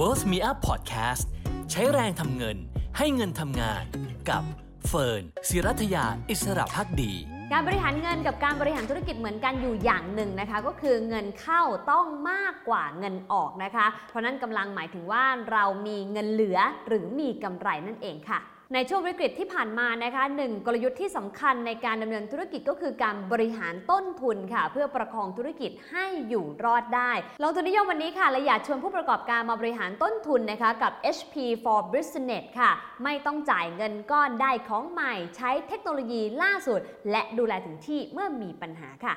Worth Me Up Podcast ใช้แรงทำเงินให้เงินทำงานกับเฟิร์นศิรัทยาอิสระพักดี การบริหารเงินกับการบริหารธุรกิจเหมือนกันอยู่อย่างหนึ่งนะคะ ก็คือเงินเข้าต้องมากกว่าเงินออกนะคะ เพราะนั้นกำลังหมายถึงว่าเรามีเงินเหลือหรือมีกำไรนั่นเองค่ะ ในช่วงวิกฤตที่ผ่านมานะคะหนึ่งกลยุทธ์ที่สำคัญในการดำเนินธุรกิจก็คือการบริหารต้นทุนค่ะ เพื่อประคองธุรกิจให้อยู่รอดได้ลงทุนนิยมวันนี้ค่ะและอยากชวนผู้ประกอบการมาบริหารต้นทุนนะคะกับ HP for Business ค่ะ ไม่ต้องจ่ายเงินก้อนได้ของใหม่ ใช้เทคโนโลยีล่าสุด และดูแลถึงที่เมื่อมีปัญหาค่ะ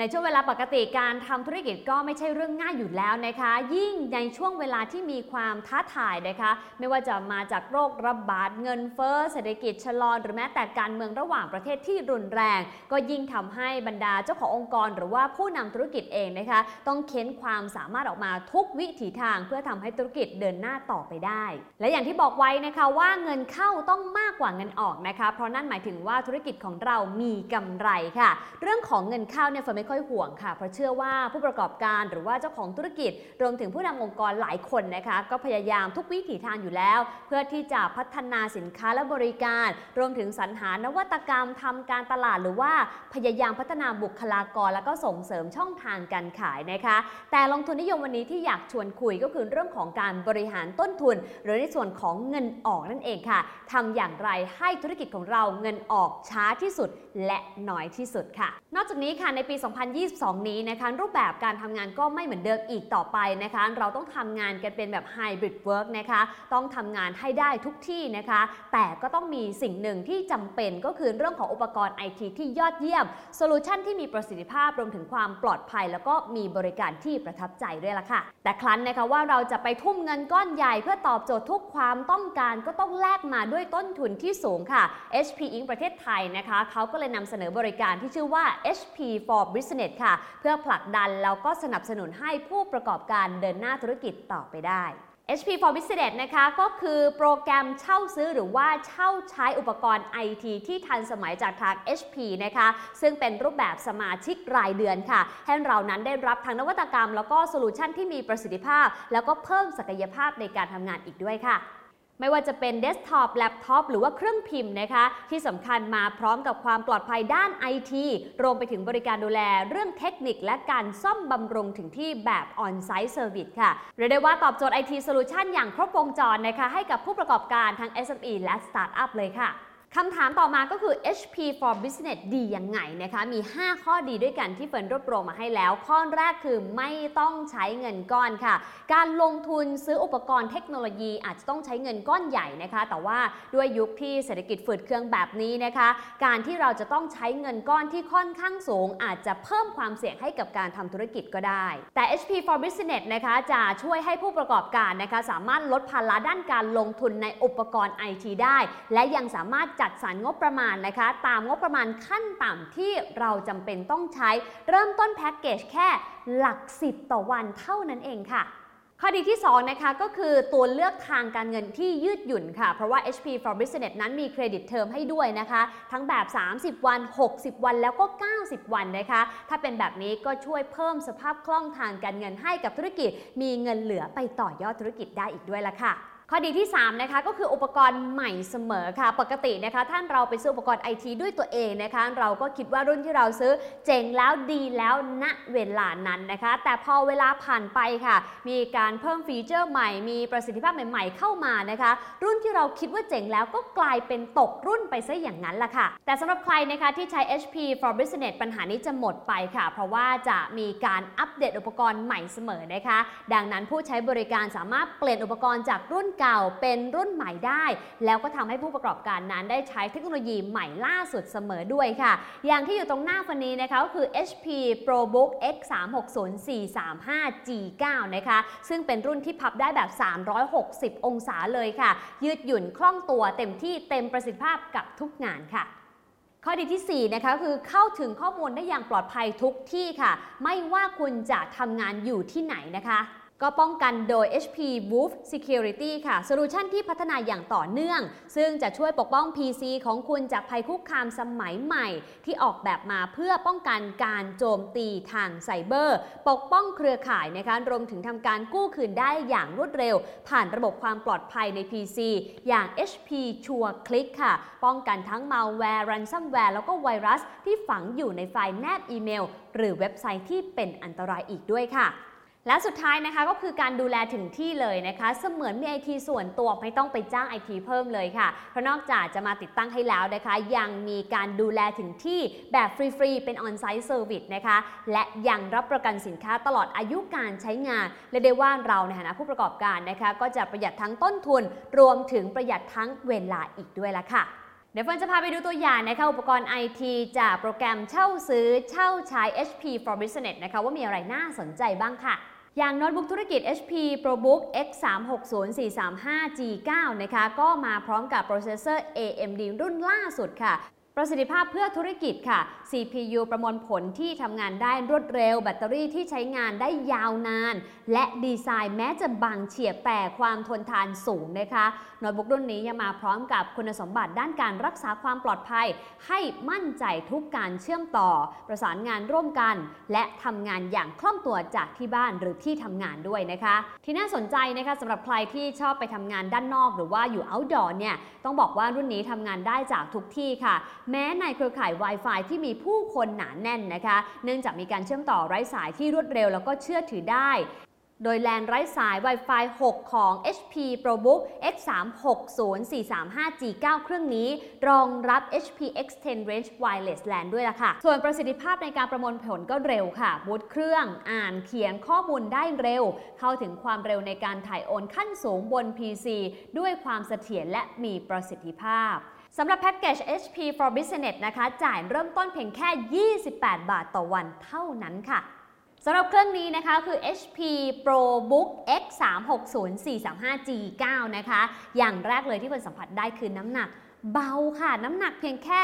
ในช่วงเวลาปกติการทำธุรกิจก็ไม่ใช่เรื่องง่ายอยู่แล้วนะคะ ยิ่งในช่วงเวลาที่มีความท้าทายนะคะ ไม่ว่าจะมาจากโรคระบาดเงินเฟ้อเศรษฐกิจชะลอหรือแม้แต่การเมืองระหว่างประเทศที่รุนแรง ก็ยิ่งทำให้บรรดาเจ้าขององค์กร หรือว่าผู้นำธุรกิจเองนะคะ ต้องเค้นความสามารถออกมาทุกวิถีทาง เพื่อทำให้ธุรกิจเดินหน้าต่อไปได้ และอย่างที่บอกไว้นะคะว่าเงินเข้าต้องมากกว่าเงินออกนะคะ เพราะนั่นหมายถึงว่าธุรกิจของเรามีกำไรค่ะ เรื่องของเงินเข้าเนี่ยเฟิร์นไม่ค่อยห่วงค่ะ เพราะเชื่อว่าผู้ประกอบการหรือว่าเจ้าของธุรกิจ รวมถึงผู้นำองค์กรหลายคนนะคะ ก็พยายามทุกวิถีทางอยู่แล้ว เพื่อที่จะพัฒนาสินค้าและบริการ รวมถึงสรรหานวัตกรรมทำการตลาดหรือว่าพยายามพัฒนาบุคลากร แล้วก็ส่งเสริมช่องทางการขายนะคะ แต่ลงทุนนิยมวันนี้ที่อยากชวนคุยก็คือเรื่องของการบริหารต้นทุน หรือในส่วนของเงินออกนั่นเองค่ะทำอย่างไรให้ธุรกิจของเราเงินออกช้าที่สุดและน้อยที่สุดค่ะ นอกจากนี้ค่ะในปี2022 นี้นะคะรูปแบบการทำงานก็ไม่เหมือนเดิมอีกต่อไปนะคะเราต้องทำงานกันเป็นแบบไฮบริดเวิร์กนะคะต้องทำงานให้ได้ทุกที่นะคะ แต่ก็ต้องมีสิ่งหนึ่งที่จำเป็นก็คือเรื่องของอุปกรณ์ไอทีที่ยอดเยี่ยมโซลูชันที่มีประสิทธิภาพรวมถึงความปลอดภัย แล้วก็มีบริการที่ประทับใจด้วยล่ะค่ะ แต่ครั้นนะคะว่าเราจะไปทุ่มเงินก้อนใหญ่เพื่อตอบโจทย์ทุกความต้องการก็ต้องแลกมาด้วยต้นทุนที่สูงค่ะ HP Inc ประเทศไทยนะคะเขาก็เลยนำเสนอบริการที่ชื่อว่า HP for Business ค่ะ เพื่อผลักดันแล้วก็สนับสนุนให้ผู้ประกอบการเดินหน้าธุรกิจต่อไปได้ HP for Business นะคะก็คือโปรแกรมเช่าซื้อหรือว่าเช่าใช้อุปกรณ์ IT ที่ทันสมัยจากทาง HP นะคะ ซึ่งเป็นรูปแบบสมาชิกรายเดือนค่ะ ให้เรานั้นได้รับทั้งนวัตกรรม แล้วก็โซลูชันที่มีประสิทธิภาพ แล้วก็เพิ่มศักยภาพในการทำงานอีกด้วยค่ะ ไม่ว่าจะเป็นเดสก์ท็อปแล็ปท็อปหรือว่าเครื่องพิมพ์นะคะ ที่สำคัญมาพร้อมกับความปลอดภัยด้านไอทีรวมไปถึงบริการดูแลเรื่องเทคนิคและการซ่อมบำรุงถึงที่แบบ on-site service ค่ะเรียกได้ว่าตอบโจทย์ IT solution อย่างครบวงจรนะคะให้กับผู้ประกอบการทั้ง SME และสตาร์ทอัพเลยค่ะ คำถามต่อมาก็คือ HP for Business ดียังไงนะคะ มี 5 ข้อดีด้วยกันที่เฟิร์นรวบรวมมาให้แล้ว ข้อแรกคือไม่ต้องใช้เงินก้อนค่ะ การลงทุนซื้ออุปกรณ์เทคโนโลยีอาจจะต้องใช้เงินก้อนใหญ่นะคะ แต่ว่าด้วยยุคที่เศรษฐกิจฝืดเคืองแบบนี้นะคะ การที่เราจะต้องใช้เงินก้อนที่ค่อนข้างสูง อาจจะเพิ่มความเสี่ยงให้กับการทำธุรกิจก็ได้ แต่ HP for Business นะคะจะช่วยให้ผู้ประกอบการนะคะสามารถลดภาระด้านการลงทุนในอุปกรณ์ IT ได้ และยังสามารถจัดสรรงบประมาณนะคะ ตามงบประมาณขั้นต่ำที่เราจำเป็นต้องใช้ เริ่มต้นแพ็กเกจแค่หลักสิบต่อวันเท่านั้นเองค่ะข้อดีที่ 2 นะคะก็คือตัวเลือกทางการเงินที่ยืดหยุ่นค่ะ เพราะว่า HP for Business นั้นมีเครดิตเทอมให้ด้วยนะคะ ทั้งแบบ 30 วัน 60 วันแล้วก็ 90 วันนะคะ ถ้าเป็นแบบนี้ก็ช่วยเพิ่มสภาพคล่องทางการเงินให้กับธุรกิจ มีเงินเหลือไปต่อยอดธุรกิจได้อีกด้วยละค่ะ ข้อดีที่ 3 นะคะก็คืออุปกรณ์ใหม่เสมอค่ะ ปกตินะคะท่านเราไปซื้ออุปกรณ์ไอทีด้วยตัวเองนะคะ เราก็คิดว่ารุ่นที่เราซื้อเจ๋งแล้วดีแล้วณเวลานั้นนะคะ แต่พอเวลาผ่านไปค่ะ มีการเพิ่มฟีเจอร์ใหม่ มีประสิทธิภาพใหม่ ๆ เข้ามานะคะ รุ่นที่เราคิดว่าเจ๋งแล้วก็กลายเป็นตกรุ่นไปซะอย่างนั้นละค่ะ แต่สำหรับใครนะคะที่ใช้ HP for Business ปัญหานี้จะหมดไปค่ะ เพราะว่าจะมีการอัปเดตอุปกรณ์ใหม่เสมอนะคะ ดังนั้นผู้ใช้บริการสามารถเปลี่ยนอุปกรณ์จากรุ่นเก่าเป็นรุ่นใหม่ได้ แล้วก็ทำให้ผู้ประกอบการนั้นได้ใช้เทคโนโลยีใหม่ล่าสุดเสมอด้วยค่ะ อย่างที่อยู่ตรงหน้าฟันนี้นะคะก็คือ HP ProBook X 3 6 0 4 3 5 G9 นะคะซึ่งเป็นรุ่นที่พับได้แบบ 360 องศาเลยค่ะ ยืดหยุ่นคล่องตัวเต็มที่เต็มประสิทธิภาพกับทุกงานค่ะข้อดีที่ 4 นะคะคือเข้าถึงข้อมูลได้อย่างปลอดภัยทุกที่ค่ะ ไม่ว่าคุณจะทำงานอยู่ที่ไหนนะคะ ก็ป้องกันโดย HP Wolf Security ค่ะโซลูชันที่พัฒนาอย่างต่อเนื่อง ซึ่งจะช่วยปกป้อง PC ของคุณจากภัยคุกคามสมัยใหม่ ที่ออกแบบมาเพื่อป้องกันการโจมตีทางไซเบอร์ ปกป้องเครือข่ายนะคะรวมถึงทำการกู้คืนได้อย่างรวดเร็ว ผ่านระบบความปลอดภัยใน PC อย่าง HP Sure Click ค่ะ ป้องกันทั้ง malware ransomware แล้วก็ไวรัส ที่ฝังอยู่ในไฟล์แนบอีเมล หรือเว็บไซต์ที่เป็นอันตรายอีกด้วยค่ะ และสุดท้ายนะคะก็คือการดูแลถึงที่เลยนะคะ เสมือนมีไอทีส่วนตัวไม่ต้องไปจ้างไอทีเพิ่มเลยค่ะเพราะนอกจากจะมาติดตั้งให้แล้วนะคะ ยังมีการดูแลถึงที่แบบฟรีๆเป็น on-site service นะคะ และยังรับประกันสินค้าตลอดอายุการใช้งานเรียกได้ว่าเราในฐานะผู้ประกอบการนะคะ ก็จะประหยัดทั้งต้นทุน รวมถึงประหยัดทั้งเวลาอีกด้วยละค่ะเดี๋ยวเฟิร์นจะพาไปดูตัวอย่างนะคะอุปกรณ์ IT จากโปรแกรมเช่าซื้อเช่าใช้ HP for Business นะคะว่ามีอะไรน่าสนใจบ้างค่ะ อย่างโน้ตบุ๊กธุรกิจ HP ProBook x360 435 G9 นะคะก็มาพร้อมกับโปรเซสเซอร์ AMD รุ่นล่าสุดค่ะ ประสิทธิภาพเพื่อธุรกิจค่ะ CPU ประมวลผลที่ทำงานได้รวดเร็ว แบตเตอรี่ที่ใช้งานได้ยาวนาน และดีไซน์แม้จะบางเฉียบแต่ความทนทานสูงนะคะโน้ตบุ๊กรุ่นนี้ยังมาพร้อมกับคุณสมบัติด้านการรักษาความปลอดภัย ให้มั่นใจทุกการเชื่อมต่อ ประสานงานร่วมกัน และทำงานอย่างคล่องตัวจากที่บ้านหรือที่ทำงานด้วยนะคะ ที่น่าสนใจนะคะสำหรับใครที่ชอบไปทำงานด้านนอก หรือว่าอยู่ outdoor เนี่ยต้องบอกว่ารุ่นนี้ทำงานได้จากทุกที่ค่ะแม้ในเครือข่าย Wi-Fi ที่มีผู้คนหนาแน่นนะคะ เนื่องจากมีการเชื่อมต่อไร้สายที่รวดเร็วแล้วก็เชื่อถือได้ โดยแลนไร้สาย Wi-Fi 6 ของ HP ProBook X360435G9 เครื่องนี้ รองรับ HP Extend Range Wireless LAN ด้วยล่ะค่ะ ส่วนประสิทธิภาพในการประมวลผลก็เร็วค่ะบูตเครื่องอ่านเขียนข้อมูลได้เร็ว เข้าถึงความเร็วในการถ่ายโอนขั้นสูงบน PC ด้วยความเสถียรและมีประสิทธิภาพ สำหรับแพ็กเกจ HP for Business นะคะ จ่ายเริ่มต้นเพียงแค่ 28 บาทต่อวันเท่านั้นค่ะสำหรับเครื่องนี้นะคะคือ HP ProBook X360435G9 นะคะ อย่างแรกเลยที่คนสัมผัสได้คือน้ำหนัก เบาค่ะ น้ำหนักเพียงแค่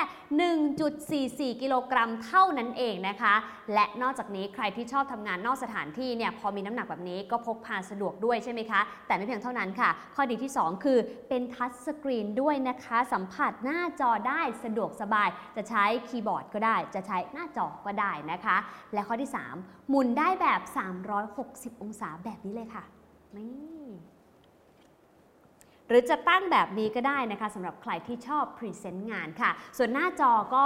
1.44 กิโลกรัมเท่านั้นเองนะคะ และนอกจากนี้ใครที่ชอบทำงานนอกสถานที่เนี่ยพอมีน้ำหนักแบบนี้ก็พกพาสะดวกด้วยใช่ไหมคะ แต่ไม่เพียงเท่านั้นค่ะ ข้อดีที่ 2 คือเป็นทัชสกรีนด้วยนะคะ สัมผัสหน้าจอได้สะดวกสบาย จะใช้คีย์บอร์ดก็ได้ จะใช้หน้าจอก็ได้นะคะ และข้อที่ 3 หมุนได้แบบ 360 องศาแบบนี้เลยค่ะนี่ หรือจะตั้งแบบนี้ก็ได้นะคะสำหรับใครที่ชอบ present งานค่ะ ส่วนหน้าจอก็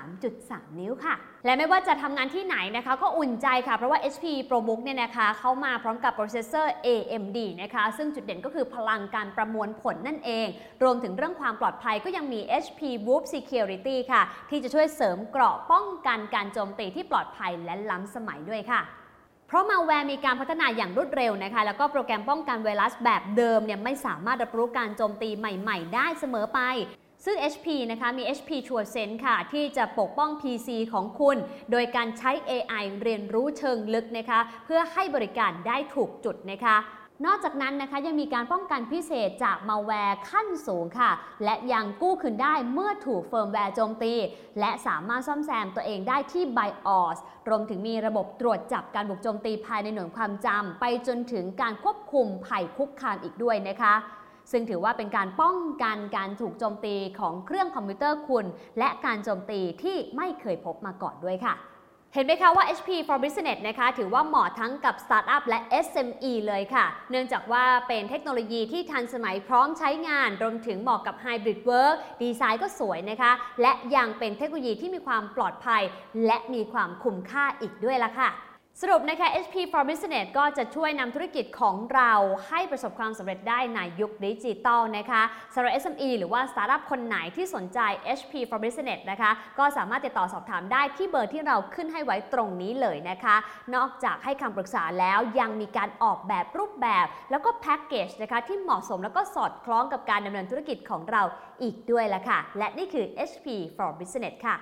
13.3 นิ้วค่ะ และไม่ว่าจะทำงานที่ไหนนะคะ ก็อุ่นใจค่ะ เพราะว่า HP ProBook เนี่ยนะคะเข้ามาพร้อมกับโปรเซสเซอร์ AMD นะคะ ซึ่งจุดเด่นก็คือพลังการประมวลผลนั่นเอง รวมถึงเรื่องความปลอดภัยก็ยังมี HP Wolf Security ค่ะ ที่จะช่วยเสริมเกราะป้องกันการโจมตีที่ปลอดภัยและล้ำสมัยด้วยค่ะ ราะมาแวร์มีการพัฒนาอย่างรวดเร็วนะคะ แล้วก็โปรแกรมป้องกันไวรัสแบบเดิมเนี่ยไม่สามารถรับรู้การโจมตีใหม่ ๆ ได้เสมอไป ซึ่ง HP นะคะมี HP Sure Sense ค่ะ ที่จะปกป้อง PC ของคุณ โดยการใช้ AI เรียนรู้เชิงลึกนะคะ เพื่อให้บริการได้ถูกจุดนะคะ นอกจากนั้นนะคะยังมีการป้องกันพิเศษจากมาแวร์ขั้นสูงค่ะ และยังกู้คืนได้เมื่อถูกเฟิร์มแวร์โจมตี และสามารถซ่อมแซมตัวเองได้ที่ BIOS รวมถึงมีระบบตรวจจับการบุกโจมตีภายในหน่วยความจำไปจนถึงการควบคุมภัยคุกคามอีกด้วยนะคะซึ่งถือว่าเป็นการป้องกันการถูกโจมตีของเครื่องคอมพิวเตอร์คุณ และการโจมตีที่ไม่เคยพบมาก่อนด้วยค่ะ เห็นไหมคะว่า HP for Business นะคะถือว่าเหมาะทั้งกับสตาร์ทอัพและ SME เลยค่ะ เนื่องจากว่าเป็นเทคโนโลยีที่ทันสมัยพร้อมใช้งาน รวมถึงเหมาะกับ Hybrid Work ดีไซน์ก็สวยนะคะ และยังเป็นเทคโนโลยีที่มีความปลอดภัย และมีความคุ้มค่าอีกด้วยล่ะค่ะ สรุปนะคะ HP for Business ก็จะช่วยนำธุรกิจของเราให้ประสบความสำเร็จได้ในยุคดิจิตอลนะคะสำหรับ SME หรือว่าสตาร์ทอัพคนไหนที่สนใจ HP for Business นะคะ ก็สามารถติดต่อสอบถามได้ที่เบอร์ที่เราขึ้นให้ไว้ตรงนี้เลยนะคะ นอกจากให้คำปรึกษาแล้วยังมีการออกแบบรูปแบบ แล้วก็แพ็กเกจนะคะที่เหมาะสมแล้วก็สอดคล้องกับการดำเนินธุรกิจของเราอีกด้วยละค่ะ และนี่คือ HP for Business ค่ะ